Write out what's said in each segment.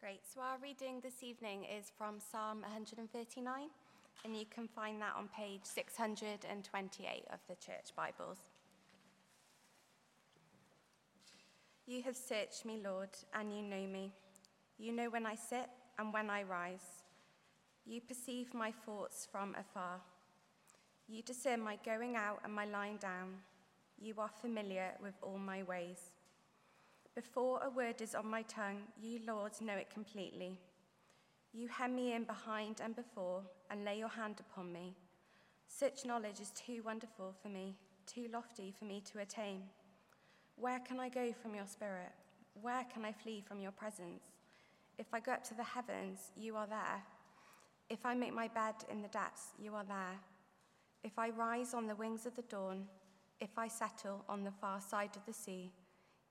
Great. So our reading this evening is from Psalm 139, and you can find that on page 628 of the Church Bibles. You have searched me, Lord, and you know me. You know when I sit and when I rise. You perceive my thoughts from afar. You discern my going out and my lying down. You are familiar with all my ways. Before a word is on my tongue, you, Lord, know it completely. You hem me in behind and before and lay your hand upon me. Such knowledge is too wonderful for me, too lofty for me to attain. Where can I go from your spirit? Where can I flee from your presence? If I go up to the heavens, you are there. If I make my bed in the depths, you are there. If I rise on the wings of the dawn, if I settle on the far side of the sea,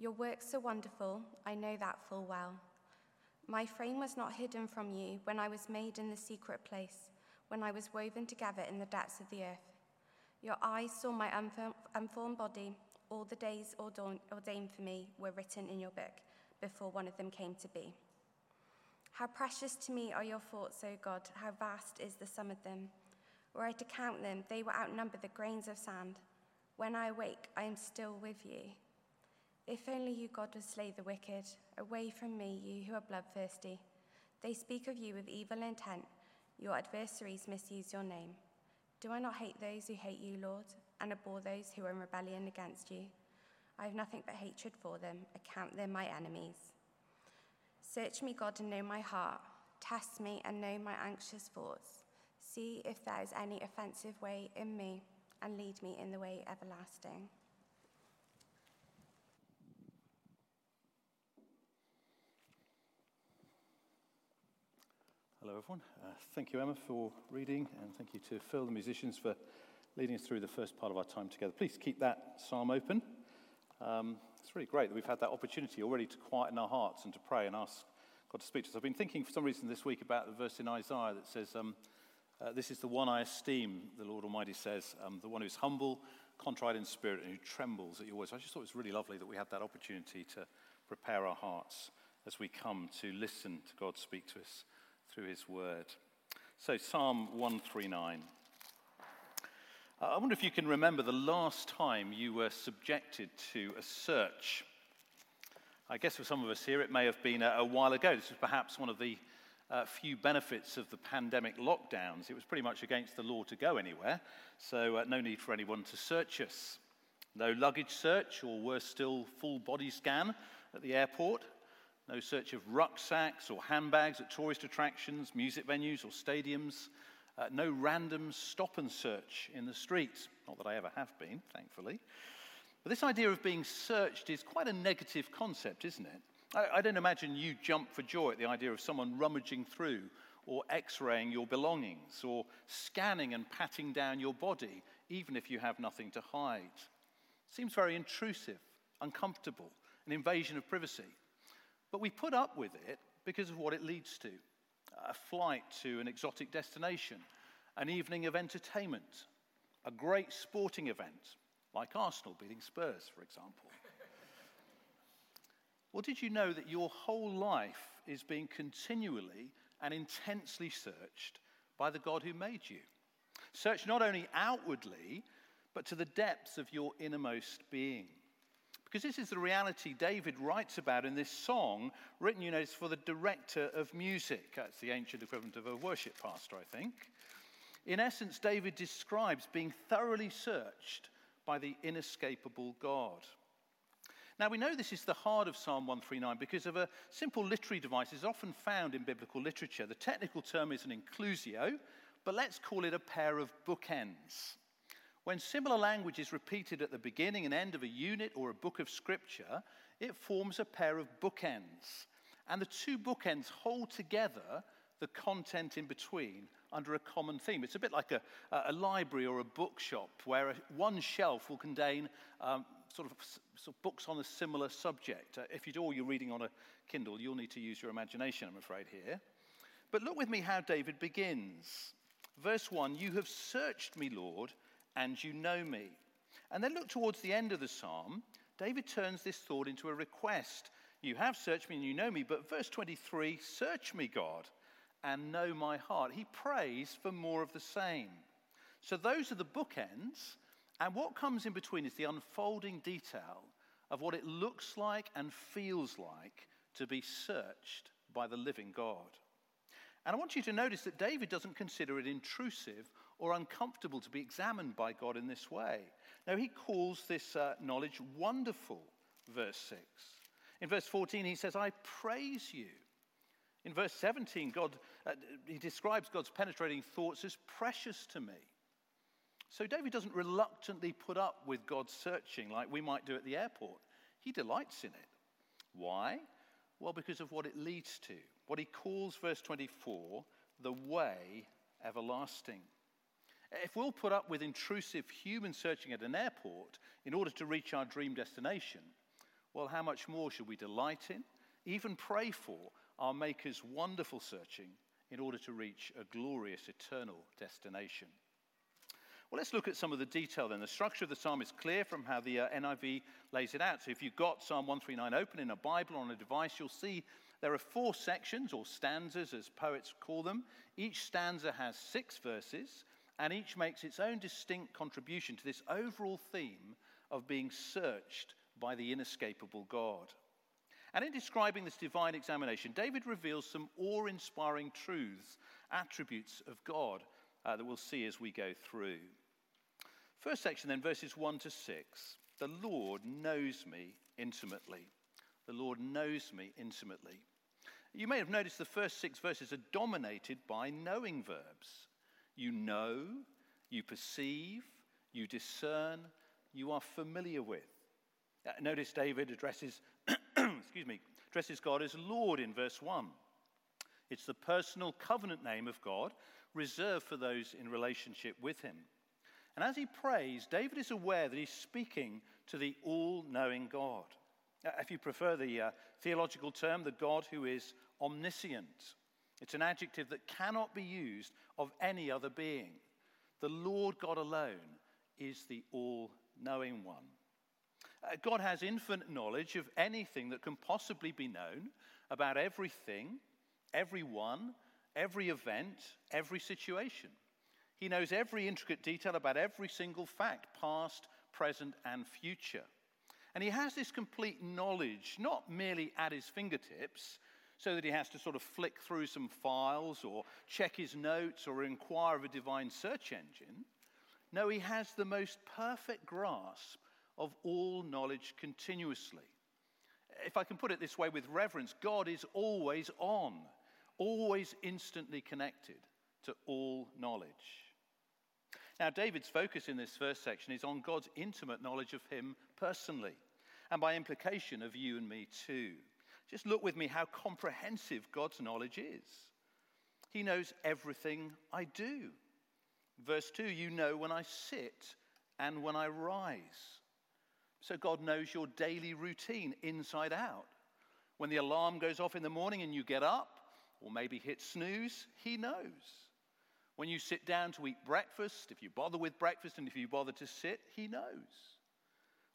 Your works are wonderful, I know that full well. My frame was not hidden from you when I was made in the secret place, when I was woven together in the depths of the earth. Your eyes saw my unformed body. All the days ordained for me were written in your book before one of them came to be. How precious to me are your thoughts, O God, how vast is the sum of them. Were I to count them, they will outnumber the grains of sand. When I awake, I am still with you. If only you, God, would slay the wicked. Away from me, you who are bloodthirsty. They speak of you with evil intent. Your adversaries misuse your name. Do I not hate those who hate you, Lord, and abhor those who are in rebellion against you? I have nothing but hatred for them. Account them my enemies. Search me, God, and know my heart. Test me and know my anxious thoughts. See if there is any offensive way in me, and lead me in the way everlasting. Hello, everyone. Uh, thank you, Emma, for reading, and thank you to Phil, the musicians, for leading us through the first part of our time together. Please keep that psalm open. Um, it's really great that we've had that opportunity already to quieten our hearts and to pray and ask God to speak to us. I've been thinking for some reason this week about the verse in Isaiah that says, um, uh, This is the one I esteem, the Lord Almighty says, um, the one who's humble, contrite in spirit, and who trembles at your words. I just thought it was really lovely that we had that opportunity to prepare our hearts as we come to listen to God speak to us through his word. So, Psalm 139. Uh, I wonder if you can remember the last time you were subjected to a search. I guess for some of us here, it may have been a, a while ago. This was perhaps one of the uh, few benefits of the pandemic lockdowns. It was pretty much against the law to go anywhere, so uh, no need for anyone to search us. No luggage search, or worse still, full body scan at the airport no search of rucksacks or handbags at tourist attractions, music venues, or stadiums. Uh, no random stop and search in the streets. Not that I ever have been, thankfully. But this idea of being searched is quite a negative concept, isn't it? I, I don't imagine you jump for joy at the idea of someone rummaging through or x raying your belongings or scanning and patting down your body, even if you have nothing to hide. It Seems very intrusive, uncomfortable, an invasion of privacy. But we put up with it because of what it leads to a flight to an exotic destination, an evening of entertainment, a great sporting event, like Arsenal beating Spurs, for example. well, did you know that your whole life is being continually and intensely searched by the God who made you? Searched not only outwardly, but to the depths of your innermost being. Because this is the reality David writes about in this song, written, you notice, for the director of music. That's the ancient equivalent of a worship pastor, I think. In essence, David describes being thoroughly searched by the inescapable God. Now, we know this is the heart of Psalm 139 because of a simple literary device is often found in biblical literature. The technical term is an inclusio, but let's call it a pair of bookends. When similar language is repeated at the beginning and end of a unit or a book of scripture, it forms a pair of bookends. And the two bookends hold together the content in between under a common theme. It's a bit like a, a library or a bookshop where one shelf will contain um, sort, of, sort of books on a similar subject. Uh, if you do all your reading on a Kindle, you'll need to use your imagination, I'm afraid, here. But look with me how David begins. Verse 1 You have searched me, Lord, and you know me. And then look towards the end of the psalm. David turns this thought into a request. You have searched me and you know me. But verse 23 Search me, God, and know my heart. He prays for more of the same. So those are the bookends. And what comes in between is the unfolding detail of what it looks like and feels like to be searched by the living God. And I want you to notice that David doesn't consider it intrusive or uncomfortable to be examined by God in this way. Now, he calls this uh, knowledge wonderful, verse 6. In verse 14, he says, I praise you. In verse 17, God, uh, he describes God's penetrating thoughts as precious to me. So David doesn't reluctantly put up with God's searching like we might do at the airport. He delights in it. Why? Well, because of what it leads to. What he calls, verse 24, the way everlasting. If we'll put up with intrusive human searching at an airport in order to reach our dream destination, well, how much more should we delight in, even pray for, our Maker's wonderful searching in order to reach a glorious eternal destination? Well, let's look at some of the detail then. The structure of the psalm is clear from how the uh, NIV lays it out. So if you've got Psalm 139 open in a Bible or on a device, you'll see there are four sections, or stanzas as poets call them. Each stanza has six verses, and each makes its own distinct contribution to this overall theme of being searched by the inescapable God. And in describing this divine examination, David reveals some awe inspiring truths, attributes of God uh, that we'll see as we go through. First section, then, verses 1 to 6. The Lord knows me intimately. The Lord knows me intimately. You may have noticed the first six verses are dominated by knowing verbs. You know, you perceive, you discern, you are familiar with. Uh, notice David addresses, excuse me, addresses God as Lord in verse 1. It's the personal covenant name of God reserved for those in relationship with him. And as he prays, David is aware that he's speaking to the all knowing God. Uh, if you prefer the uh, theological term, the God who is omniscient. It's an adjective that cannot be used of any other being. The Lord God alone is the all knowing one. Uh, God has infinite knowledge of anything that can possibly be known about everything, everyone, every event, every situation. He knows every intricate detail about every single fact, past, present, and future. And he has this complete knowledge, not merely at his fingertips, so that he has to sort of flick through some files or check his notes or inquire of a divine search engine. No, he has the most perfect grasp of all knowledge continuously. If I can put it this way with reverence, God is always on, always instantly connected to all knowledge. Now, David's focus in this first section is on God's intimate knowledge of him personally, and by implication of you and me too. Just look with me how comprehensive God's knowledge is. He knows everything I do. Verse 2 You know when I sit and when I rise. So God knows your daily routine inside out. When the alarm goes off in the morning and you get up, or maybe hit snooze, He knows. When you sit down to eat breakfast, if you bother with breakfast and if you bother to sit, He knows.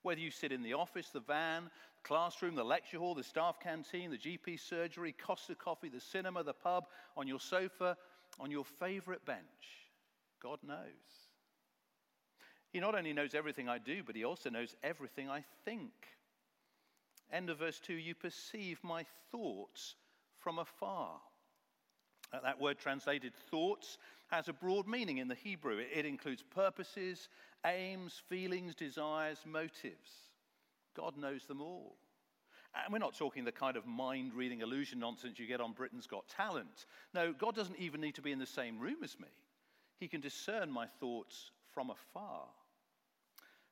Whether you sit in the office, the van, classroom, the lecture hall, the staff canteen, the GP surgery, Costa Coffee, the cinema, the pub, on your sofa, on your favorite bench, God knows. He not only knows everything I do, but He also knows everything I think. End of verse 2 You perceive my thoughts from afar. Uh, that word translated thoughts has a broad meaning in the Hebrew. It, it includes purposes, aims, feelings, desires, motives. God knows them all. And we're not talking the kind of mind reading illusion nonsense you get on Britain's Got Talent. No, God doesn't even need to be in the same room as me. He can discern my thoughts from afar.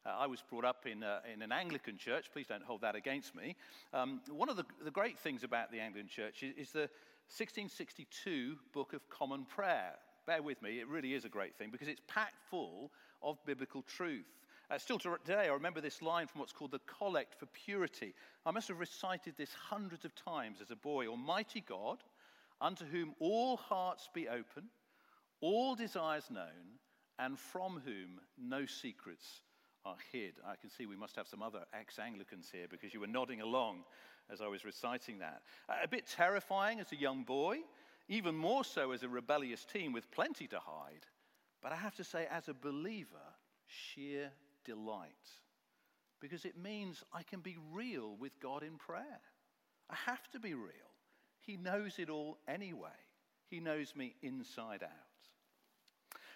Uh, I was brought up in, uh, in an Anglican church. Please don't hold that against me. Um, one of the, the great things about the Anglican church is, is the 1662 Book of Common Prayer. Bear with me, it really is a great thing because it's packed full of biblical truth. Uh, still today, I remember this line from what's called the Collect for Purity. I must have recited this hundreds of times as a boy Almighty God, unto whom all hearts be open, all desires known, and from whom no secrets are hid. I can see we must have some other ex Anglicans here because you were nodding along as I was reciting that. A bit terrifying as a young boy, even more so as a rebellious teen with plenty to hide. But I have to say, as a believer, sheer delight. Because it means I can be real with God in prayer. I have to be real. He knows it all anyway, He knows me inside out.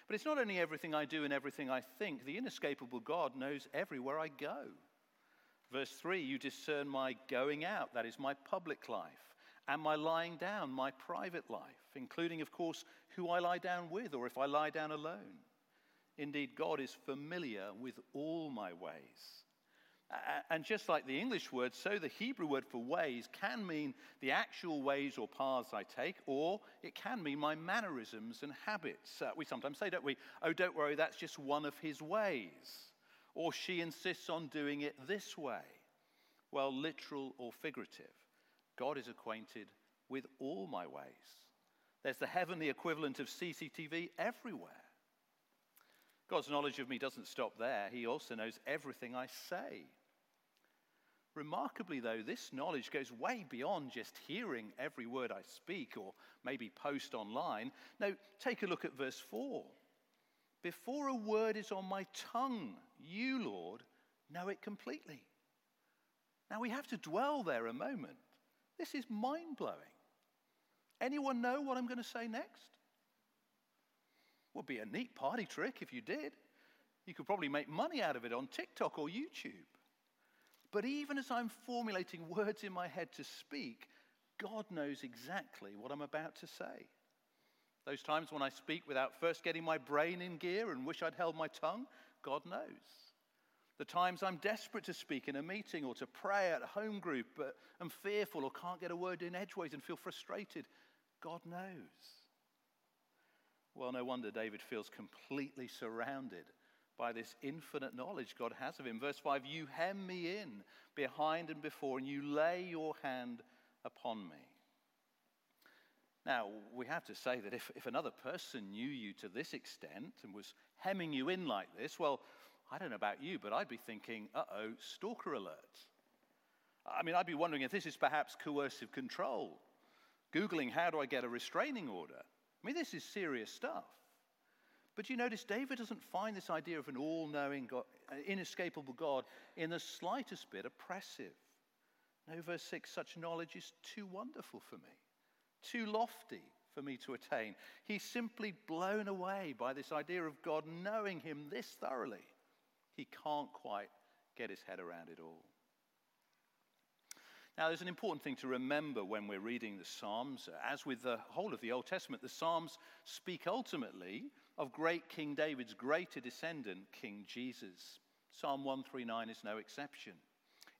But it's not only everything I do and everything I think, the inescapable God knows everywhere I go. Verse 3 You discern my going out, that is my public life, and my lying down, my private life, including, of course, who I lie down with or if I lie down alone. Indeed, God is familiar with all my ways. And just like the English word, so the Hebrew word for ways can mean the actual ways or paths I take, or it can mean my mannerisms and habits. Uh, we sometimes say, don't we? Oh, don't worry, that's just one of his ways. Or she insists on doing it this way. Well, literal or figurative, God is acquainted with all my ways. There's the heavenly equivalent of CCTV everywhere. God's knowledge of me doesn't stop there. He also knows everything I say. Remarkably, though, this knowledge goes way beyond just hearing every word I speak or maybe post online. Now, take a look at verse 4. Before a word is on my tongue, you, Lord, know it completely. Now, we have to dwell there a moment. This is mind blowing. Anyone know what I'm going to say next? Would be a neat party trick if you did. You could probably make money out of it on TikTok or YouTube. But even as I'm formulating words in my head to speak, God knows exactly what I'm about to say. Those times when I speak without first getting my brain in gear and wish I'd held my tongue, God knows. The times I'm desperate to speak in a meeting or to pray at a home group, but am fearful or can't get a word in edgeways and feel frustrated, God knows. Well, no wonder David feels completely surrounded by this infinite knowledge God has of him. Verse 5 You hem me in behind and before, and you lay your hand upon me. Now, we have to say that if, if another person knew you to this extent and was hemming you in like this, well, I don't know about you, but I'd be thinking, uh oh, stalker alert. I mean, I'd be wondering if this is perhaps coercive control. Googling, how do I get a restraining order? I mean, this is serious stuff. But you notice David doesn't find this idea of an all knowing, God, uh, inescapable God in the slightest bit oppressive. No, verse 6 such knowledge is too wonderful for me, too lofty for me to attain. He's simply blown away by this idea of God knowing him this thoroughly. He can't quite get his head around it all. Now, there's an important thing to remember when we're reading the Psalms. As with the whole of the Old Testament, the Psalms speak ultimately of great King David's greater descendant, King Jesus. Psalm 139 is no exception.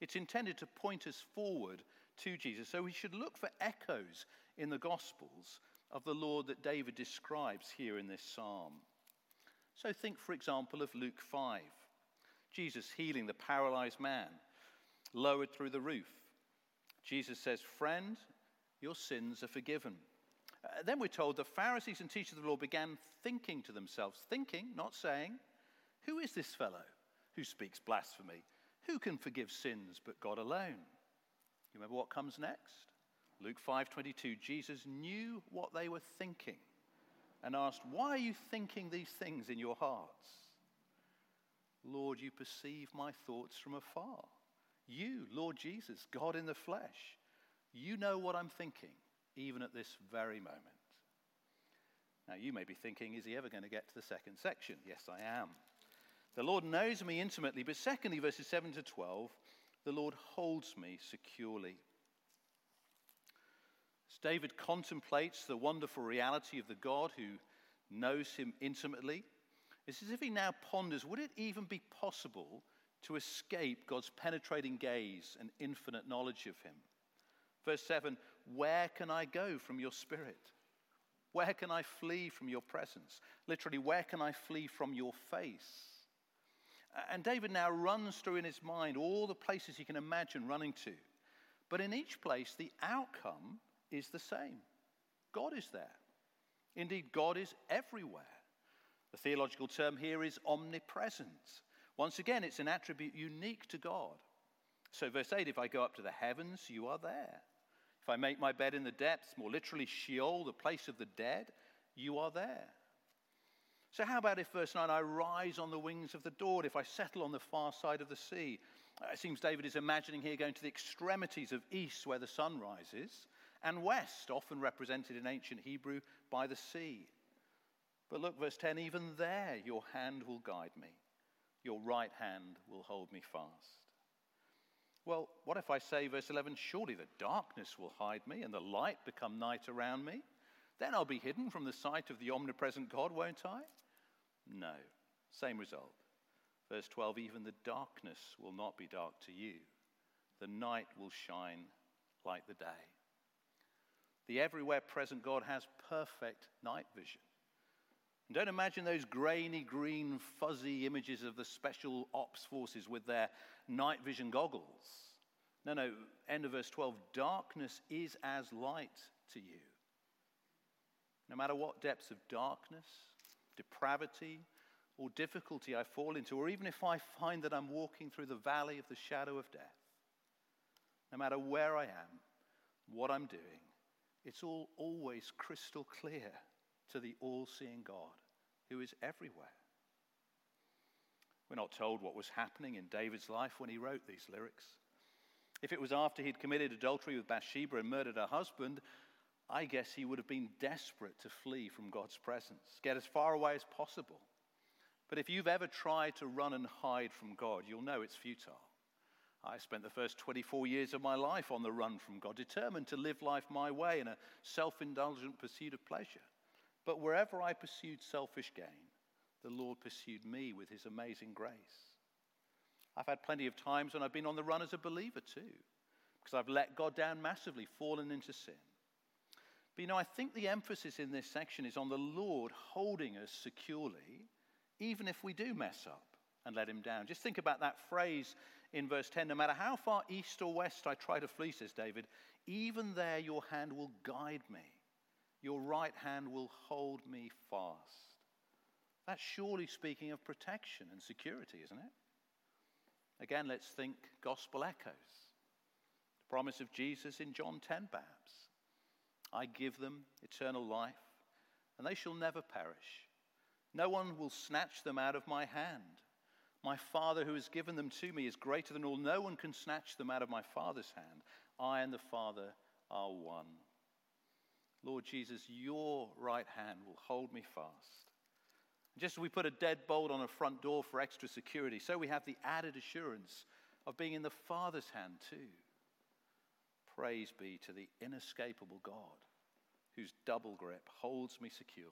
It's intended to point us forward to Jesus, so we should look for echoes in the Gospels of the Lord that David describes here in this psalm. So think, for example, of Luke 5 Jesus healing the paralyzed man, lowered through the roof Jesus says, Friend, your sins are forgiven. Uh, then we're told the Pharisees and teachers of the law began thinking to themselves, thinking, not saying, Who is this fellow who speaks blasphemy? Who can forgive sins but God alone? You remember what comes next? Luke 5:22 Jesus knew what they were thinking and asked, "Why are you thinking these things in your hearts?" Lord, you perceive my thoughts from afar. You, Lord Jesus, God in the flesh, you know what I'm thinking, even at this very moment. Now, you may be thinking, is he ever going to get to the second section? Yes, I am. The Lord knows me intimately, but secondly, verses 7 to 12, the Lord holds me securely. As David contemplates the wonderful reality of the God who knows him intimately, it's as if he now ponders would it even be possible to escape God's penetrating gaze and infinite knowledge of him. Verse 7 Where can I go from your spirit? Where can I flee from your presence? Literally, where can I flee from your face? And David now runs through in his mind all the places he can imagine running to. But in each place, the outcome is the same God is there. Indeed, God is everywhere. The theological term here is omnipresent. Once again, it's an attribute unique to God. So, verse 8 if I go up to the heavens, you are there. If I make my bed in the depths, more literally, Sheol, the place of the dead, you are there. So, how about if, verse 9, I rise on the wings of the dawn, if I settle on the far side of the sea? Uh, it seems David is imagining here going to the extremities of east where the sun rises, and west, often represented in ancient Hebrew by the sea. But look, verse 10 even there your hand will guide me, your right hand will hold me fast. Well, what if I say, verse 11, surely the darkness will hide me and the light become night around me? Then I'll be hidden from the sight of the omnipresent God, won't I? No. Same result. Verse 12 even the darkness will not be dark to you, the night will shine like the day. The everywhere present God has perfect night vision. And don't imagine those grainy, green, fuzzy images of the special ops forces with their night vision goggles. No, no, end of verse 12 darkness is as light to you. No matter what depths of darkness, depravity, or difficulty I fall into, or even if I find that I'm walking through the valley of the shadow of death, no matter where I am, what I'm doing, it's all always crystal clear to the all seeing God who is everywhere. We're not told what was happening in David's life when he wrote these lyrics. If it was after he'd committed adultery with Bathsheba and murdered her husband, I guess he would have been desperate to flee from God's presence, get as far away as possible. But if you've ever tried to run and hide from God, you'll know it's futile. I spent the first 24 years of my life on the run from God, determined to live life my way in a self indulgent pursuit of pleasure. But wherever I pursued selfish gain, the Lord pursued me with his amazing grace. I've had plenty of times when I've been on the run as a believer too, because I've let God down massively, fallen into sin. But you know, I think the emphasis in this section is on the Lord holding us securely, even if we do mess up and let him down. Just think about that phrase in verse 10 no matter how far east or west I try to flee, says David, even there your hand will guide me, your right hand will hold me fast. That's surely speaking of protection and security, isn't it? Again, let's think gospel echoes. The promise of Jesus in John 10, perhaps. I give them eternal life, and they shall never perish. No one will snatch them out of my hand. My Father who has given them to me is greater than all. No one can snatch them out of my Father's hand. I and the Father are one. Lord Jesus, your right hand will hold me fast. Just as we put a deadbolt on a front door for extra security, so we have the added assurance of being in the Father's hand too. Praise be to the inescapable God whose double grip holds me securely,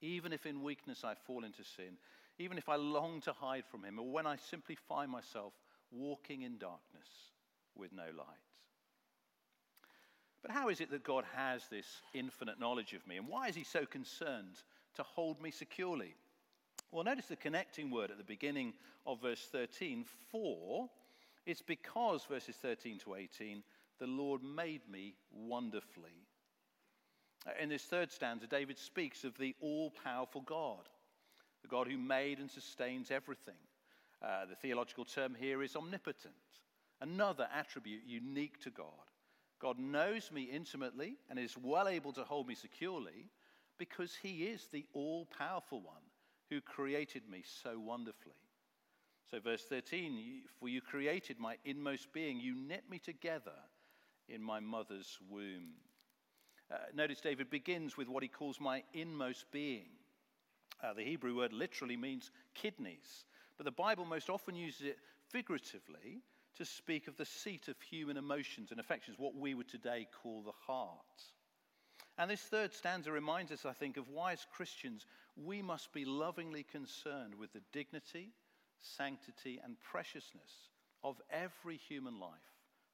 even if in weakness I fall into sin, even if I long to hide from Him, or when I simply find myself walking in darkness with no light. But how is it that God has this infinite knowledge of me, and why is He so concerned to hold me securely? Well, notice the connecting word at the beginning of verse 13, for it's because, verses 13 to 18, the Lord made me wonderfully. In this third stanza, David speaks of the all powerful God, the God who made and sustains everything. Uh, the theological term here is omnipotent, another attribute unique to God. God knows me intimately and is well able to hold me securely because he is the all powerful one who created me so wonderfully. So, verse 13, for you created my inmost being, you knit me together in my mother's womb. Uh, notice David begins with what he calls my inmost being. Uh, the Hebrew word literally means kidneys, but the Bible most often uses it figuratively to speak of the seat of human emotions and affections, what we would today call the heart. And this third stanza reminds us, I think, of why as Christians we must be lovingly concerned with the dignity, sanctity, and preciousness of every human life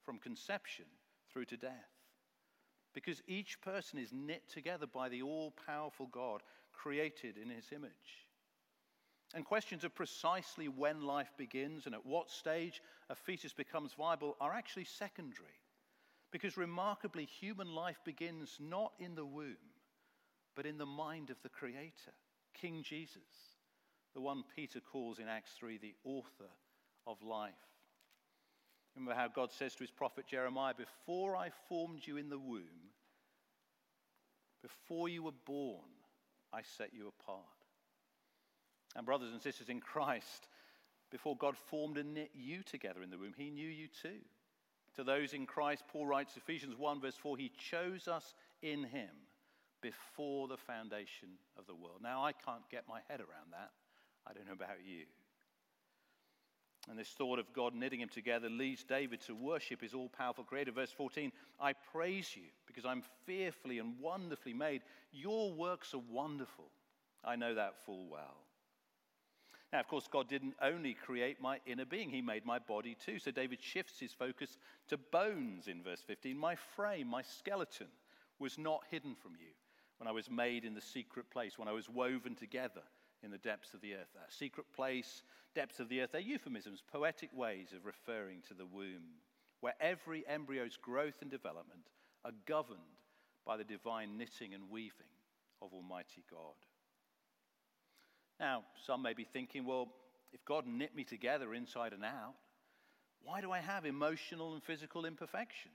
from conception through to death. because each person is knit together by the all powerful God created in his image. And questions of precisely when life begins and at what stage a fetus becomes viable are actually secondary. Because remarkably, human life begins not in the womb, but in the mind of the Creator, King Jesus, the one Peter calls in Acts 3 the author of life. Remember how God says to his prophet Jeremiah, Before I formed you in the womb, before you were born, I set you apart. And, brothers and sisters in Christ, before God formed and knit you together in the womb, he knew you too. To those in Christ, Paul writes, Ephesians 1, verse 4, He chose us in Him before the foundation of the world. Now, I can't get my head around that. I don't know about you. And this thought of God knitting him together leads David to worship his all powerful creator. Verse 14 I praise you because I'm fearfully and wonderfully made. Your works are wonderful. I know that full well. Now, of course, God didn't only create my inner being, He made my body too. So David shifts his focus to bones in verse 15. My frame, my skeleton was not hidden from you when I was made in the secret place, when I was woven together in the depths of the earth. That secret place, depths of the earth, they're euphemisms, poetic ways of referring to the womb, where every embryo's growth and development are governed by the divine knitting and weaving of Almighty God. Now, some may be thinking, well, if God knit me together inside and out, why do I have emotional and physical imperfections?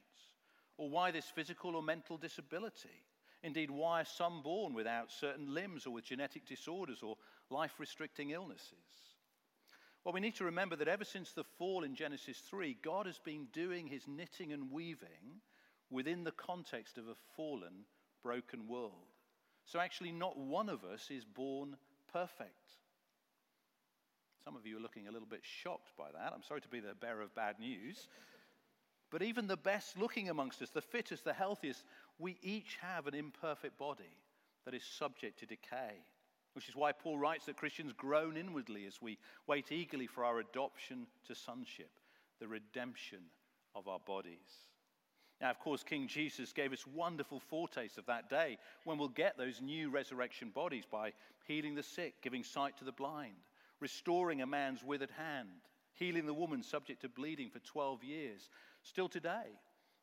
Or why this physical or mental disability? Indeed, why are some born without certain limbs or with genetic disorders or life restricting illnesses? Well, we need to remember that ever since the fall in Genesis 3, God has been doing his knitting and weaving within the context of a fallen, broken world. So, actually, not one of us is born perfect. Some of you are looking a little bit shocked by that. I'm sorry to be the bearer of bad news. But even the best looking amongst us, the fittest, the healthiest, we each have an imperfect body that is subject to decay. Which is why Paul writes that Christians groan inwardly as we wait eagerly for our adoption to sonship, the redemption of our bodies. Now, of course, King Jesus gave us wonderful foretastes of that day when we'll get those new resurrection bodies by healing the sick, giving sight to the blind, restoring a man's withered hand, healing the woman subject to bleeding for 12 years. Still today,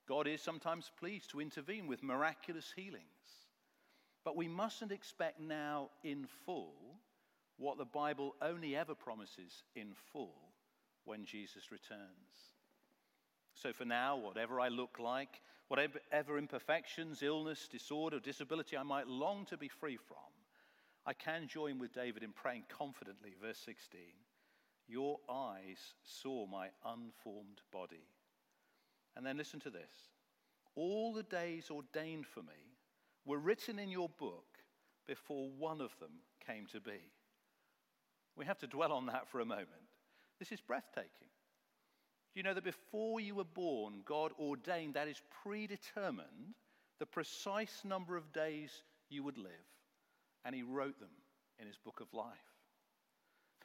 God is sometimes pleased to intervene with miraculous healings. But we mustn't expect now in full what the Bible only ever promises in full when Jesus returns. So, for now, whatever I look like, whatever imperfections, illness, disorder, disability I might long to be free from, I can join with David in praying confidently, verse 16 Your eyes saw my unformed body. And then listen to this all the days ordained for me were written in your book before one of them came to be. We have to dwell on that for a moment. This is breathtaking. Do you know that before you were born, God ordained, that is predetermined, the precise number of days you would live? And He wrote them in His book of life.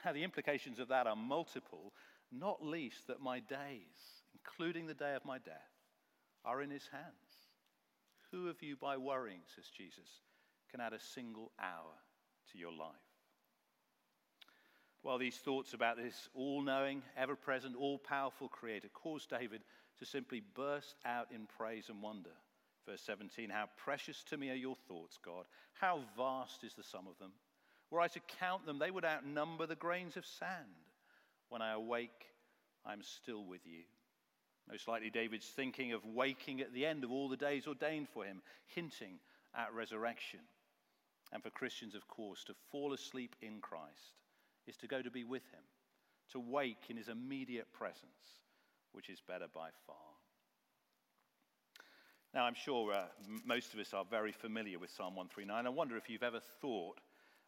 Now, the implications of that are multiple, not least that my days, including the day of my death, are in His hands. Who of you, by worrying, says Jesus, can add a single hour to your life? Well, these thoughts about this all knowing, ever present, all powerful Creator caused David to simply burst out in praise and wonder. Verse 17 How precious to me are your thoughts, God. How vast is the sum of them. Were I to count them, they would outnumber the grains of sand. When I awake, I am still with you. Most likely, David's thinking of waking at the end of all the days ordained for him, hinting at resurrection. And for Christians, of course, to fall asleep in Christ is to go to be with him, to wake in his immediate presence, which is better by far. Now, I'm sure uh, most of us are very familiar with Psalm 139. I wonder if you've ever thought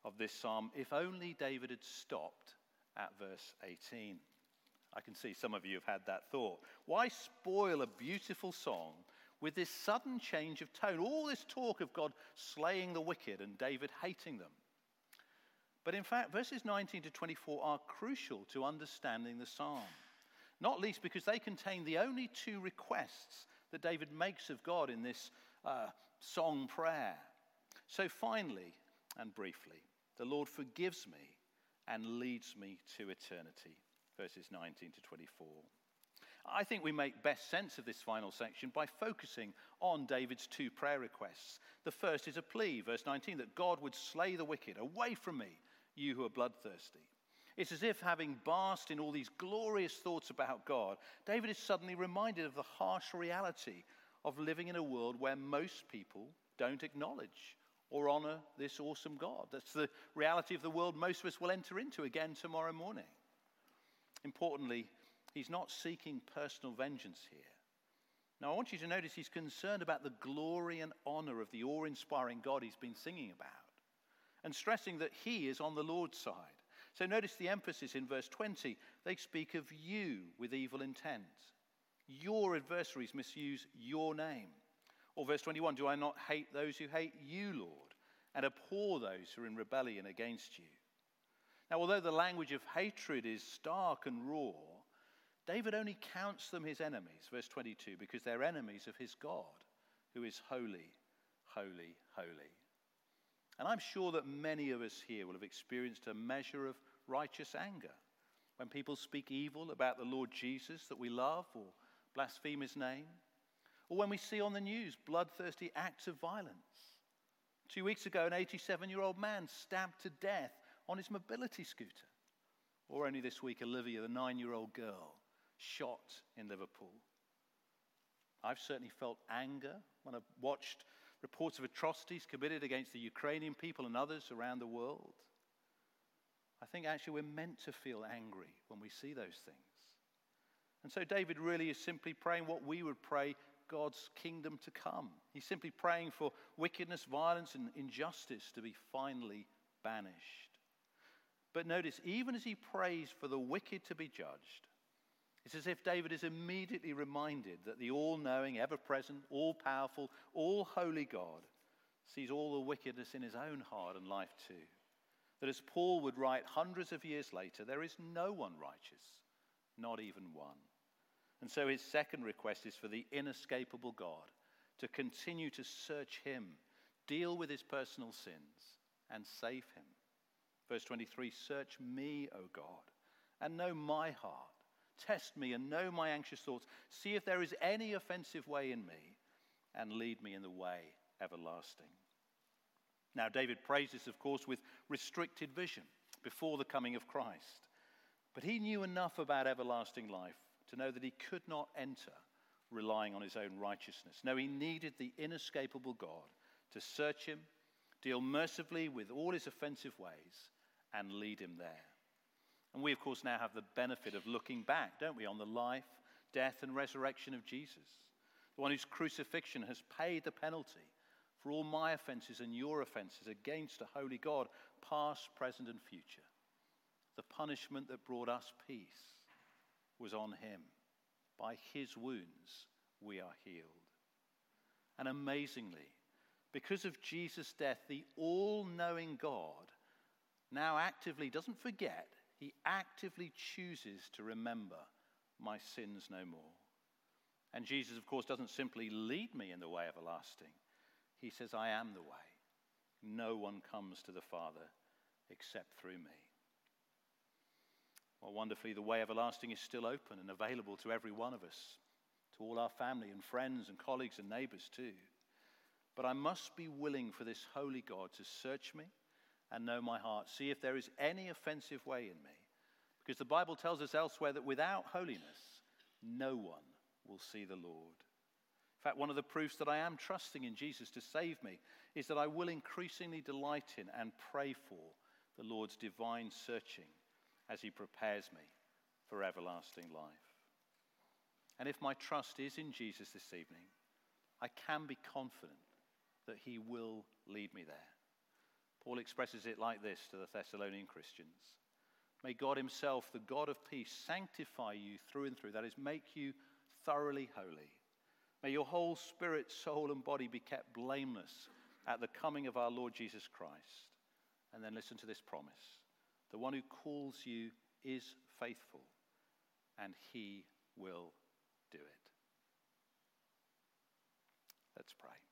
of this psalm, if only David had stopped at verse 18. I can see some of you have had that thought. Why spoil a beautiful song with this sudden change of tone? All this talk of God slaying the wicked and David hating them. But in fact, verses 19 to 24 are crucial to understanding the psalm, not least because they contain the only two requests that David makes of God in this uh, song prayer. So finally and briefly, the Lord forgives me and leads me to eternity. Verses 19 to 24. I think we make best sense of this final section by focusing on David's two prayer requests. The first is a plea, verse 19, that God would slay the wicked. Away from me, you who are bloodthirsty. It's as if, having basked in all these glorious thoughts about God, David is suddenly reminded of the harsh reality of living in a world where most people don't acknowledge or honor this awesome God. That's the reality of the world most of us will enter into again tomorrow morning. Importantly, he's not seeking personal vengeance here. Now, I want you to notice he's concerned about the glory and honor of the awe inspiring God he's been singing about and stressing that he is on the Lord's side. So, notice the emphasis in verse 20. They speak of you with evil intent. Your adversaries misuse your name. Or verse 21 Do I not hate those who hate you, Lord, and abhor those who are in rebellion against you? Now, although the language of hatred is stark and raw, David only counts them his enemies, verse 22, because they're enemies of his God, who is holy, holy, holy. And I'm sure that many of us here will have experienced a measure of righteous anger when people speak evil about the Lord Jesus that we love or blaspheme his name. Or when we see on the news bloodthirsty acts of violence. Two weeks ago, an 87 year old man stabbed to death on his mobility scooter. Or only this week, Olivia, the nine year old girl, shot in Liverpool. I've certainly felt anger when I've watched reports of atrocities committed against the Ukrainian people and others around the world. I think actually we're meant to feel angry when we see those things. And so David really is simply praying what we would pray God's kingdom to come. He's simply praying for wickedness, violence, and injustice to be finally banished. But notice, even as he prays for the wicked to be judged, it's as if David is immediately reminded that the all knowing, ever present, all powerful, all holy God sees all the wickedness in his own heart and life too. That as Paul would write hundreds of years later, there is no one righteous, not even one. And so his second request is for the inescapable God to continue to search him, deal with his personal sins, and save him. Verse 23 Search me, O God, and know my heart. Test me and know my anxious thoughts. See if there is any offensive way in me, and lead me in the way everlasting. Now, David prays this, of course, with restricted vision before the coming of Christ. But he knew enough about everlasting life to know that he could not enter relying on his own righteousness. No, he needed the inescapable God to search him, deal mercifully with all his offensive ways, and lead him there. And we, of course, now have the benefit of looking back, don't we, on the life, death, and resurrection of Jesus, the one whose crucifixion has paid the penalty for all my offenses and your offenses against a holy God, past, present, and future. The punishment that brought us peace was on him. By his wounds, we are healed. And amazingly, because of Jesus' death, the all knowing God now actively doesn't forget, he actively chooses to remember my sins no more. And Jesus, of course, doesn't simply lead me in the way everlasting, he says, I am the way. No one comes to the Father except through me. Well, wonderfully, the way everlasting is still open and available to every one of us, to all our family and friends and colleagues and neighbors too. But I must be willing for this holy God to search me and know my heart, see if there is any offensive way in me. Because the Bible tells us elsewhere that without holiness, no one will see the Lord. In fact, one of the proofs that I am trusting in Jesus to save me is that I will increasingly delight in and pray for the Lord's divine searching as he prepares me for everlasting life. And if my trust is in Jesus this evening, I can be confident that he will lead me there. Paul expresses it like this to the Thessalonian Christians May God Himself, the God of peace, sanctify you through and through, that is, make you thoroughly holy. May your whole spirit, soul, and body be kept blameless at the coming of our Lord Jesus Christ. And then listen to this promise the one who calls you is faithful, and he will do it. Let's pray.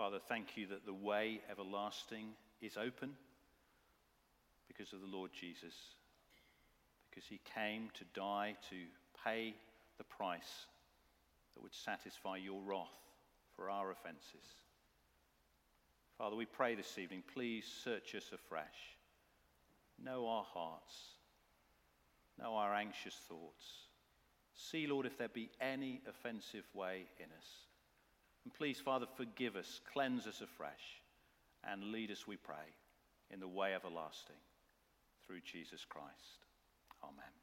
Father, thank you that the way everlasting is open because of the Lord Jesus, because he came to die to pay the price that would satisfy your wrath for our offenses. Father, we pray this evening, please search us afresh. Know our hearts. Know our anxious thoughts. See, Lord, if there be any offensive way in us. And please, Father, forgive us, cleanse us afresh, and lead us, we pray, in the way everlasting through Jesus Christ. Amen.